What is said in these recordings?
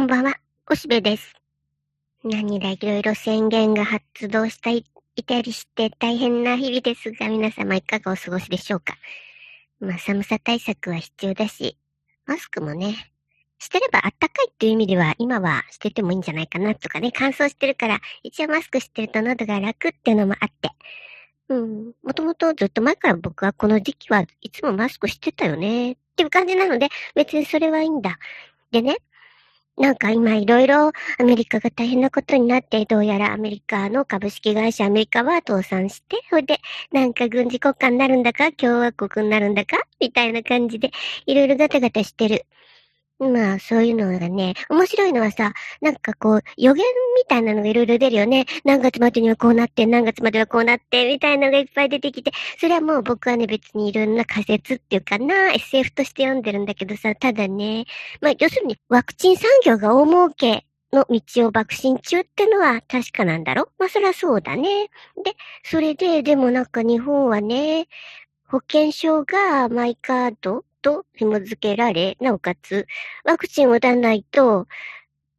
こんばんは、おしべです。何だ、いろいろ宣言が発動したい、いたりして大変な日々ですが、皆様いかがお過ごしでしょうか。まあ、寒さ対策は必要だし、マスクもね、してればあったかいっていう意味では、今はしててもいいんじゃないかなとかね、乾燥してるから、一応マスクしてると喉が楽っていうのもあって。うん、もともとずっと前から僕はこの時期はいつもマスクしてたよねっていう感じなので、別にそれはいいんだ。でね、なんか今いろいろアメリカが大変なことになって、どうやらアメリカの株式会社アメリカは倒産して、ほいで、なんか軍事国家になるんだか、共和国になるんだか、みたいな感じで、いろいろガタガタしてる。まあ、そういうのがね、面白いのはさ、なんかこう、予言みたいなのがいろいろ出るよね。何月までにはこうなって、何月まではこうなって、みたいなのがいっぱい出てきて、それはもう僕はね、別にいろんな仮説っていうかな、SF として読んでるんだけどさ、ただね、まあ、要するに、ワクチン産業が大儲けの道を爆心中ってのは確かなんだろ？まあ、そりゃそうだね。で、それで、でもなんか日本はね、保険証がマイカードと紐付けられ、なおかつ、ワクチンを打たないと、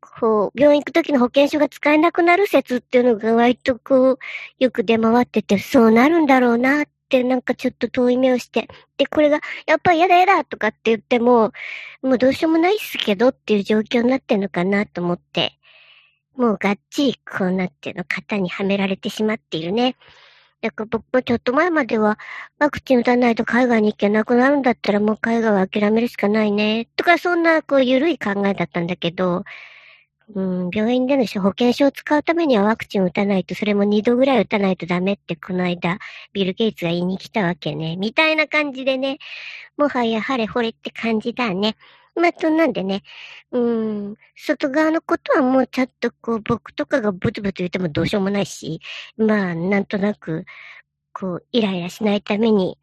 こう、病院行くときの保険証が使えなくなる説っていうのが割とこう、よく出回ってて、そうなるんだろうなってなんかちょっと遠い目をして。で、これが、やっぱりやだやだとかって言っても、もうどうしようもないっすけどっていう状況になってんのかなと思って、もうがっちりこうなっての型にはめられてしまっているね。だから僕ちょっと前までは、ワクチン打たないと海外に行けなくなるんだったらもう海外は諦めるしかないね。とか、そんな、こう、ゆるい考えだったんだけど、うん、病院での保険証を使うためにはワクチンを打たないと、それも2度ぐらい打たないとダメってこの間、ビル・ゲイツが言いに来たわけね。みたいな感じでね、もはや晴れ惚れって感じだね。まあ、そんなんでね、うん、外側のことはもうちょっとこう、僕とかがブツブツ言ってもどうしようもないし、まあ、なんとなく、こう、イライラしないために、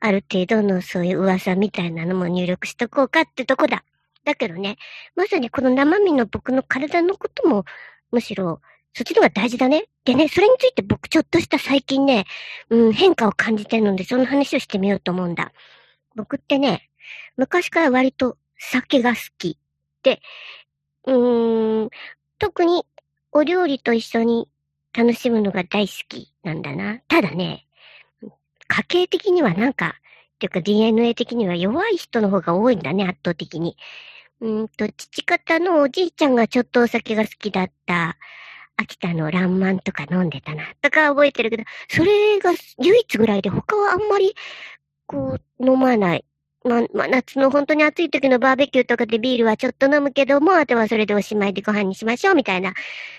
ある程度のそういう噂みたいなのも入力しとこうかってとこだ。だけどね、まさにこの生身の僕の体のことも、むしろ、そっちの方が大事だね。でね、それについて僕ちょっとした最近ね、うん、変化を感じてるので、その話をしてみようと思うんだ。僕ってね、昔から割と酒が好き。で、うーん、特にお料理と一緒に楽しむのが大好きなんだな。ただね、家系的にはなんか、っていうか DNA 的には弱い人の方が多いんだね、圧倒的に。うんと、父方のおじいちゃんがちょっとお酒が好きだった。秋田のランマンとか飲んでたな、とか覚えてるけど、それが唯一ぐらいで他はあんまり、こう、飲まない。ま、まあ、夏の本当に暑い時のバーベキューとかでビールはちょっと飲むけども、あとはそれでおしまいでご飯にしましょう、みたいな。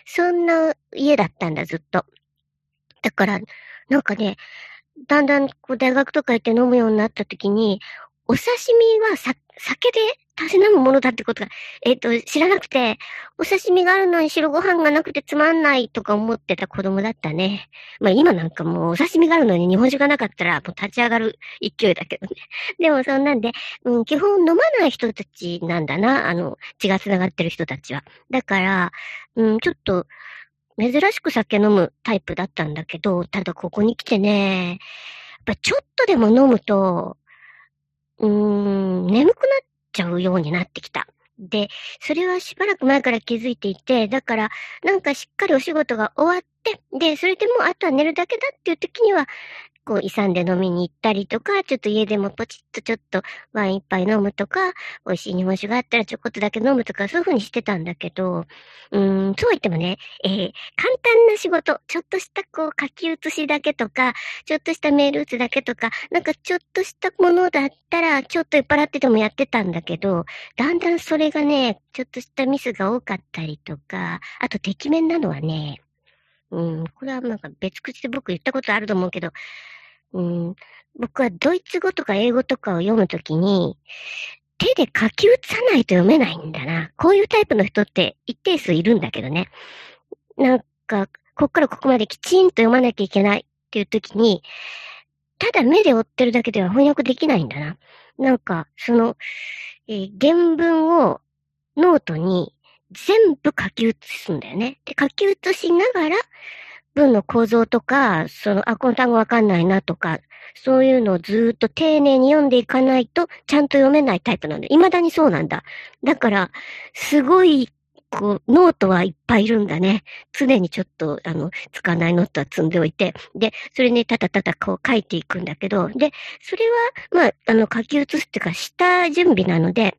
そんな家だったんだ、ずっと。だから、なんかね、だんだんこう大学とか行って飲むようになった時に、お刺身はさ、酒でたしなむものだってことが、えっ、ー、と、知らなくて、お刺身があるのに白ご飯がなくてつまんないとか思ってた子供だったね。まあ今なんかもうお刺身があるのに日本酒がなかったらもう立ち上がる勢いだけどね。でもそんなんで、うん、基本飲まない人たちなんだな、あの、血が繋がってる人たちは。だから、うん、ちょっと、珍しく酒飲むタイプだったんだけど、ただここに来てね、やっぱちょっとでも飲むと、うーん、眠くなってちゃうようになってきた。で、それはしばらく前から気づいていて、だから、なんかしっかりお仕事が終わって、で、それでもうあとは寝るだけだっていう時には、こう、勇んで飲みに行ったりとか、ちょっと家でもポチッとちょっとワイン一杯飲むとか、美味しい日本酒があったらちょこっとだけ飲むとか、そういう風にしてたんだけど、うん、そう言ってもね、えー、簡単な仕事、ちょっとしたこう、書き写しだけとか、ちょっとしたメール打つだけとか、なんかちょっとしたものだったら、ちょっと酔っ払っててもやってたんだけど、だんだんそれがね、ちょっとしたミスが多かったりとか、あと、てきめんなのはね、うん、これはなんか別口で僕言ったことあると思うけど、うん、僕はドイツ語とか英語とかを読むときに、手で書き写さないと読めないんだな。こういうタイプの人って一定数いるんだけどね。なんか、こっからここまできちんと読まなきゃいけないっていうときに、ただ目で追ってるだけでは翻訳できないんだな。なんか、その、えー、原文をノートに全部書き写すんだよね。で、書き写しながら、文の構造とか、その、あ、この単語わかんないなとか、そういうのをずっと丁寧に読んでいかないと、ちゃんと読めないタイプなんで、未だにそうなんだ。だから、すごい、こう、ノートはいっぱいいるんだね。常にちょっと、あの、使わないノートは積んでおいて、で、それにただただこう書いていくんだけど、で、それは、まあ、あの、書き写すっていうか、下準備なので、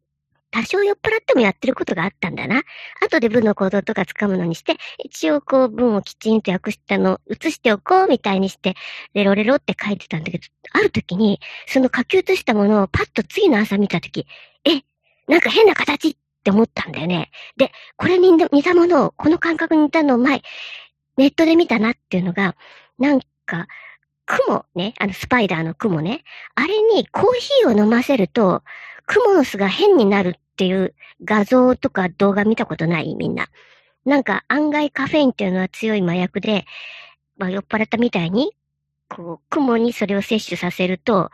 多少酔っ払ってもやってることがあったんだな。後で文の行動とか掴むのにして、一応こう文をきちんと訳したの、写しておこうみたいにして、レロレロって書いてたんだけど、ある時に、その書き写したものをパッと次の朝見た時、え、なんか変な形って思ったんだよね。で、これに似たものを、この感覚に似たのを前、ネットで見たなっていうのが、なんか、雲ね、あのスパイダーの雲ね、あれにコーヒーを飲ませると、クモの巣が変になるっていう画像とか動画見たことない？みんな。なんか案外カフェインっていうのは強い麻薬で、まあ酔っ払ったみたいに、こう、雲にそれを摂取させると、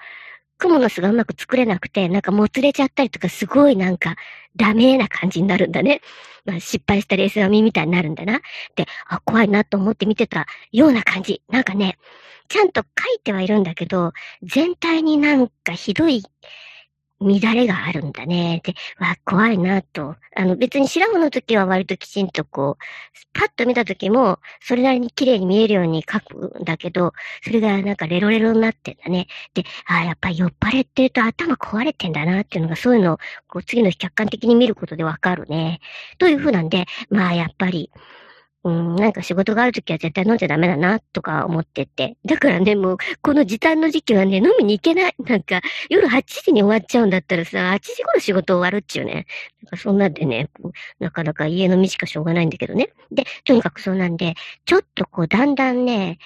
雲の巣がうまく作れなくて、なんかもつれちゃったりとか、すごいなんか、ダメな感じになるんだね。まあ、失敗したレース網みたいになるんだな。で、あ、怖いなと思って見てたような感じ。なんかね、ちゃんと書いてはいるんだけど、全体になんかひどい乱れがあるんだね。で、わ、怖いなと。あの、別に白穂の時は割ときちんとこう、パッと見た時も、それなりに綺麗に見えるように書くんだけど、それがなんかレロレロになってんだね。で、あやっぱり酔っ払ってると頭壊れてんだなっていうのが、そういうのを、こう、次の日客観的に見ることでわかるね。というふうなんで、まあ、やっぱり、うん、なんか仕事があるときは絶対飲んじゃダメだな、とか思ってて。だからね、もう、この時短の時期はね、飲みに行けない。なんか、夜8時に終わっちゃうんだったらさ、8時頃仕事終わるっちゅうね。なんかそんなんでね、なかなか家飲みしかしょうがないんだけどね。で、とにかくそうなんで、ちょっとこう、だんだんね、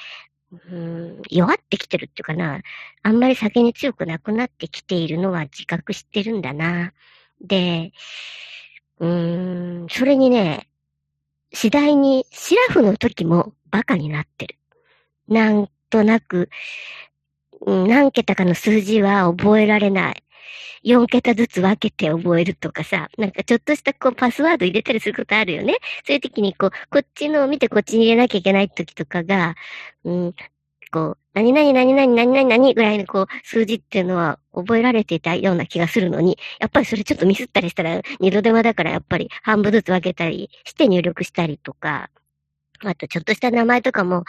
うん、弱ってきてるっていうかな。あんまり酒に強くなくなってきているのは自覚してるんだな。で、うーん、それにね、次第にシラフの時もバカになってる。なんとなく、何桁かの数字は覚えられない。4桁ずつ分けて覚えるとかさ、なんかちょっとしたこうパスワード入れたりすることあるよね。そういう時にこう、こっちのを見てこっちに入れなきゃいけない時とかが、うん、こう、何々何々何々何ぐらいのこう、数字っていうのは覚えられていたような気がするのに、やっぱりそれちょっとミスったりしたら、二度手間だからやっぱり半分ずつ分けたりして入力したりとか、あとちょっとした名前とかも、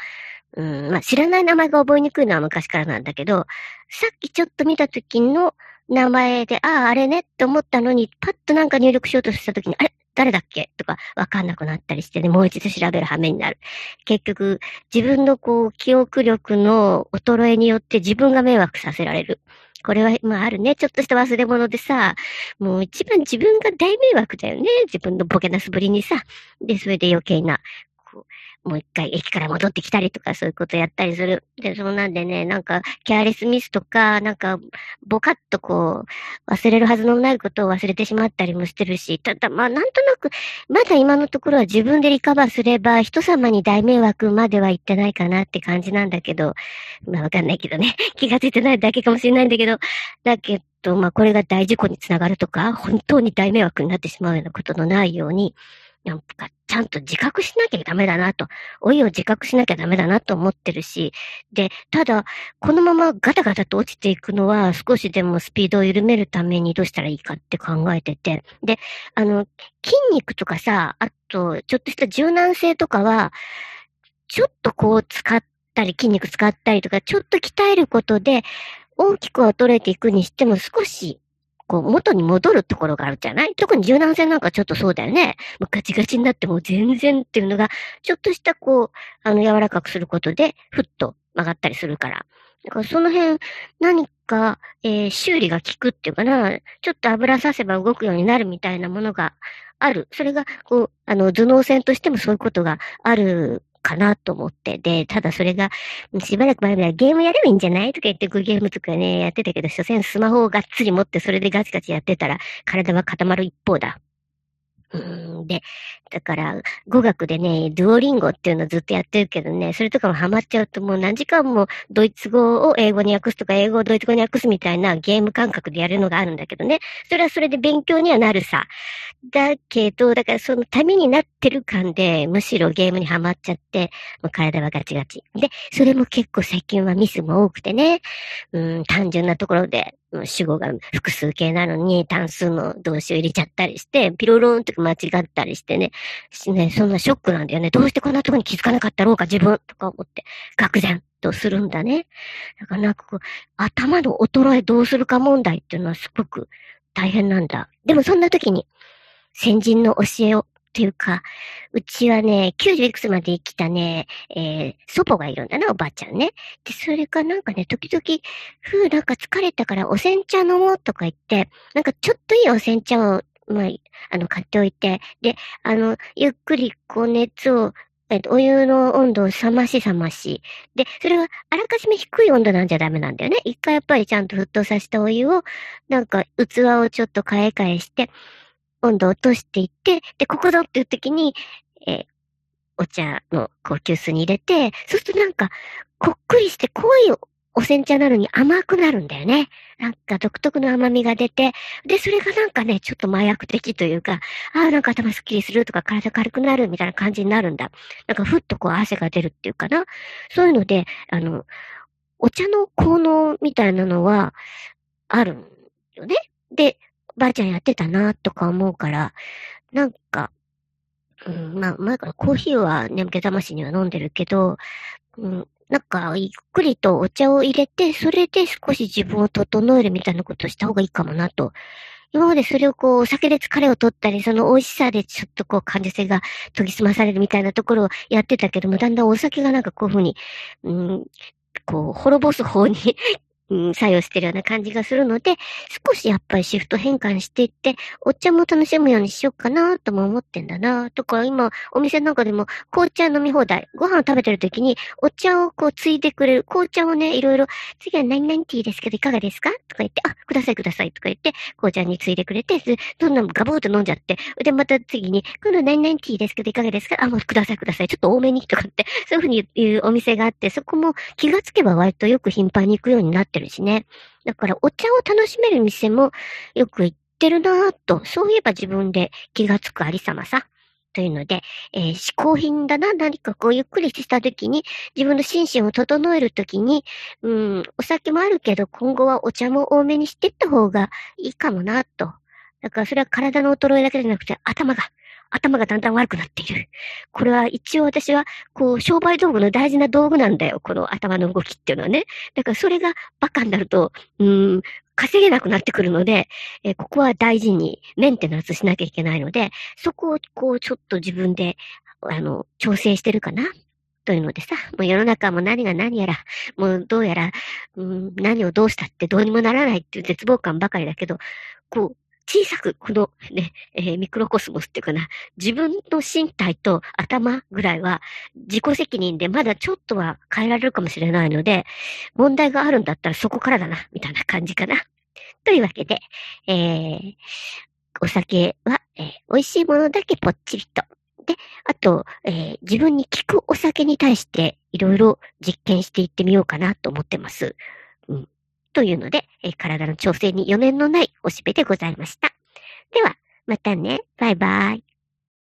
うん、まあ知らない名前が覚えにくいのは昔からなんだけど、さっきちょっと見た時の名前で、ああ、あれねって思ったのに、パッとなんか入力しようとした時に、あれ？誰だっけ？とかわかんなくなったりしてね、もう一度調べる羽目になる。結局、自分のこう、記憶力の衰えによって自分が迷惑させられる。これは、まああるね。ちょっとした忘れ物でさ、もう一番自分が大迷惑だよね。自分のボケなすぶりにさ。で、それで余計な、こう、もう一回駅から戻ってきたりとかそういうことやったりする。で、そうなんでね、なんか、キャーレスミスとか、なんか、ボカッとこう、忘れるはずのないことを忘れてしまったりもしてるし、ただ、まあ、なんとなく、まだ今のところは自分でリカバーすれば、人様に大迷惑までは言ってないかなって感じなんだけど、まあ、わかんないけどね。気がついてないだけかもしれないんだけど、だけど、まあ、これが大事故につながるとか、本当に大迷惑になってしまうようなことのないように、なんか、ちゃんと自覚しなきゃダメだなと、老いを自覚しなきゃダメだなと思ってるし、で、ただ、このままガタガタと落ちていくのは、少しでもスピードを緩めるためにどうしたらいいかって考えてて、で、あの、筋肉とかさ、あと、ちょっとした柔軟性とかは、ちょっとこう使ったり、筋肉使ったりとか、ちょっと鍛えることで、大きくは取れていくにしても少しこう、元に戻るところがあるじゃない？特に柔軟性なんかちょっとそうだよね。ガチガチになっても全然っていうのが、ちょっとしたこう、あの、柔らかくすることで、ふっと曲がったりするから。だからその辺、何か、えー、修理が効くっていうかな、ちょっと油させば動くようになるみたいなものがある。それが、こう、あの、頭脳戦としてもそういうことがあるかなと思って。で、ただそれが、しばらく前までゲームやればいいんじゃない？とか言ってゲームとかね、やってたけど、所詮スマホをがっつり持ってそれでガチガチやってたら、体は固まる一方だ。うん、で、だから、語学でね、ドゥオリンゴっていうのずっとやってるけどね、それとかもハマっちゃうともう何時間もドイツ語を英語に訳すとか、英語をドイツ語に訳すみたいなゲーム感覚でやるのがあるんだけどね。それはそれで勉強にはなるさ。だけど、だからそのためになってる感で、むしろゲームにはまっちゃって、もう体はガチガチ。で、それも結構最近はミスも多くてね、うん、単純なところで、主語が複数形なのに単数の動詞を入れちゃったりして、ピロロンとか間違っったりしてね、ね、そんなショックなんだよね。どうしてこんなとこに気づかなかったろうか、自分とか思って、愕然とするんだね。だからなんかこう、頭の衰えどうするか問題っていうのはすごく大変なんだ。でもそんな時に、先人の教えをっていうか、うちはね、90いくつまで生きたね、えー、祖母がいるんだな、おばあちゃんね。で、それかなんかね、時々、ふう、なんか疲れたからお煎茶飲もうとか言って、なんかちょっといいお煎茶を、まあ、あの、買っておいて、で、あの、ゆっくりこう熱をえっと、お湯の温度を冷まし冷まし。で、それはあらかじめ低い温度なんじゃダメなんだよね。一回やっぱりちゃんと沸騰させたお湯を、なんか器をちょっと変え替えして、温度を落としていって、で、ここぞっていう時に、え、お茶の高級酢に入れて、そうするとなんか、こっくりして濃いお煎茶なのに甘くなるんだよね。なんか独特の甘みが出て、で、それがなんかね、ちょっと麻薬的というか、ああ、なんか頭すっきりするとか体軽くなるみたいな感じになるんだ。なんかふっとこう汗が出るっていうかな。そういうので、あの、お茶の効能みたいなのはあるんよね。で、ばあちゃんやってたなとか思うから、なんか、うん、まあ、前からコーヒーは眠気覚ましには飲んでるけど、うん、なんか、ゆっくりとお茶を入れて、それで少し自分を整えるみたいなことをした方がいいかもなと。今までそれをこう、お酒で疲れを取ったり、その美味しさでちょっとこう、感受性が研ぎ澄まされるみたいなところをやってたけども、だんだんお酒がなんかこういうふうに、うん、こう、滅ぼす方にうん、作用してるような感じがするので、少しやっぱりシフト変換していって、お茶も楽しむようにしようかなとも思ってんだな。とか、今、お店なんかでも、紅茶飲み放題、ご飯を食べてる時に、お茶をこう、ついてくれる、紅茶をね、いろいろ、次は何々ティーですけど、いかがですか？とか言って、あ、くださいくださいとか言って、紅茶についてくれて、どんなガボーと飲んじゃって、で、また次に、この何々ティーですけど、いかがですかあ、もうくださいください。ちょっと多めにとかって、そういうふうに言うお店があって、そこも気がつけば割とよく頻繁に行くようになっててるしね。だからお茶を楽しめる店もよく行ってるなぁと、そういえば自分で気がつくありさまさ。というので、えー、嗜好品だな、何かこうゆっくりしたときに、自分の心身を整えるときに、うん、お酒もあるけど、今後はお茶も多めにしてった方がいいかもな、と。だからそれは体の衰えだけじゃなくて、頭が、頭がだんだん悪くなっている。これは一応私は、こう、商売道具の大事な道具なんだよ。この頭の動きっていうのはね。だからそれがバカになると、うん、稼げなくなってくるので、えー、ここは大事にメンテナンスしなきゃいけないので、そこをこう、ちょっと自分で、あの、調整してるかな。というのでさ、もう世の中も何が何やら、もうどうやら、うん、何をどうしたってどうにもならないっていう絶望感ばかりだけど、こう、小さく、このね、えー、ミクロコスモスっていうかな、自分の身体と頭ぐらいは自己責任でまだちょっとは変えられるかもしれないので、問題があるんだったらそこからだな、みたいな感じかな。というわけで、えー、お酒は、えー、美味しいものだけぽっちりと。で、あと、えー、自分に効くお酒に対していろいろ実験していってみようかなと思ってます。うん。というので、え、体の調整に余念のないおしべでございました。では、またね。バイバイ。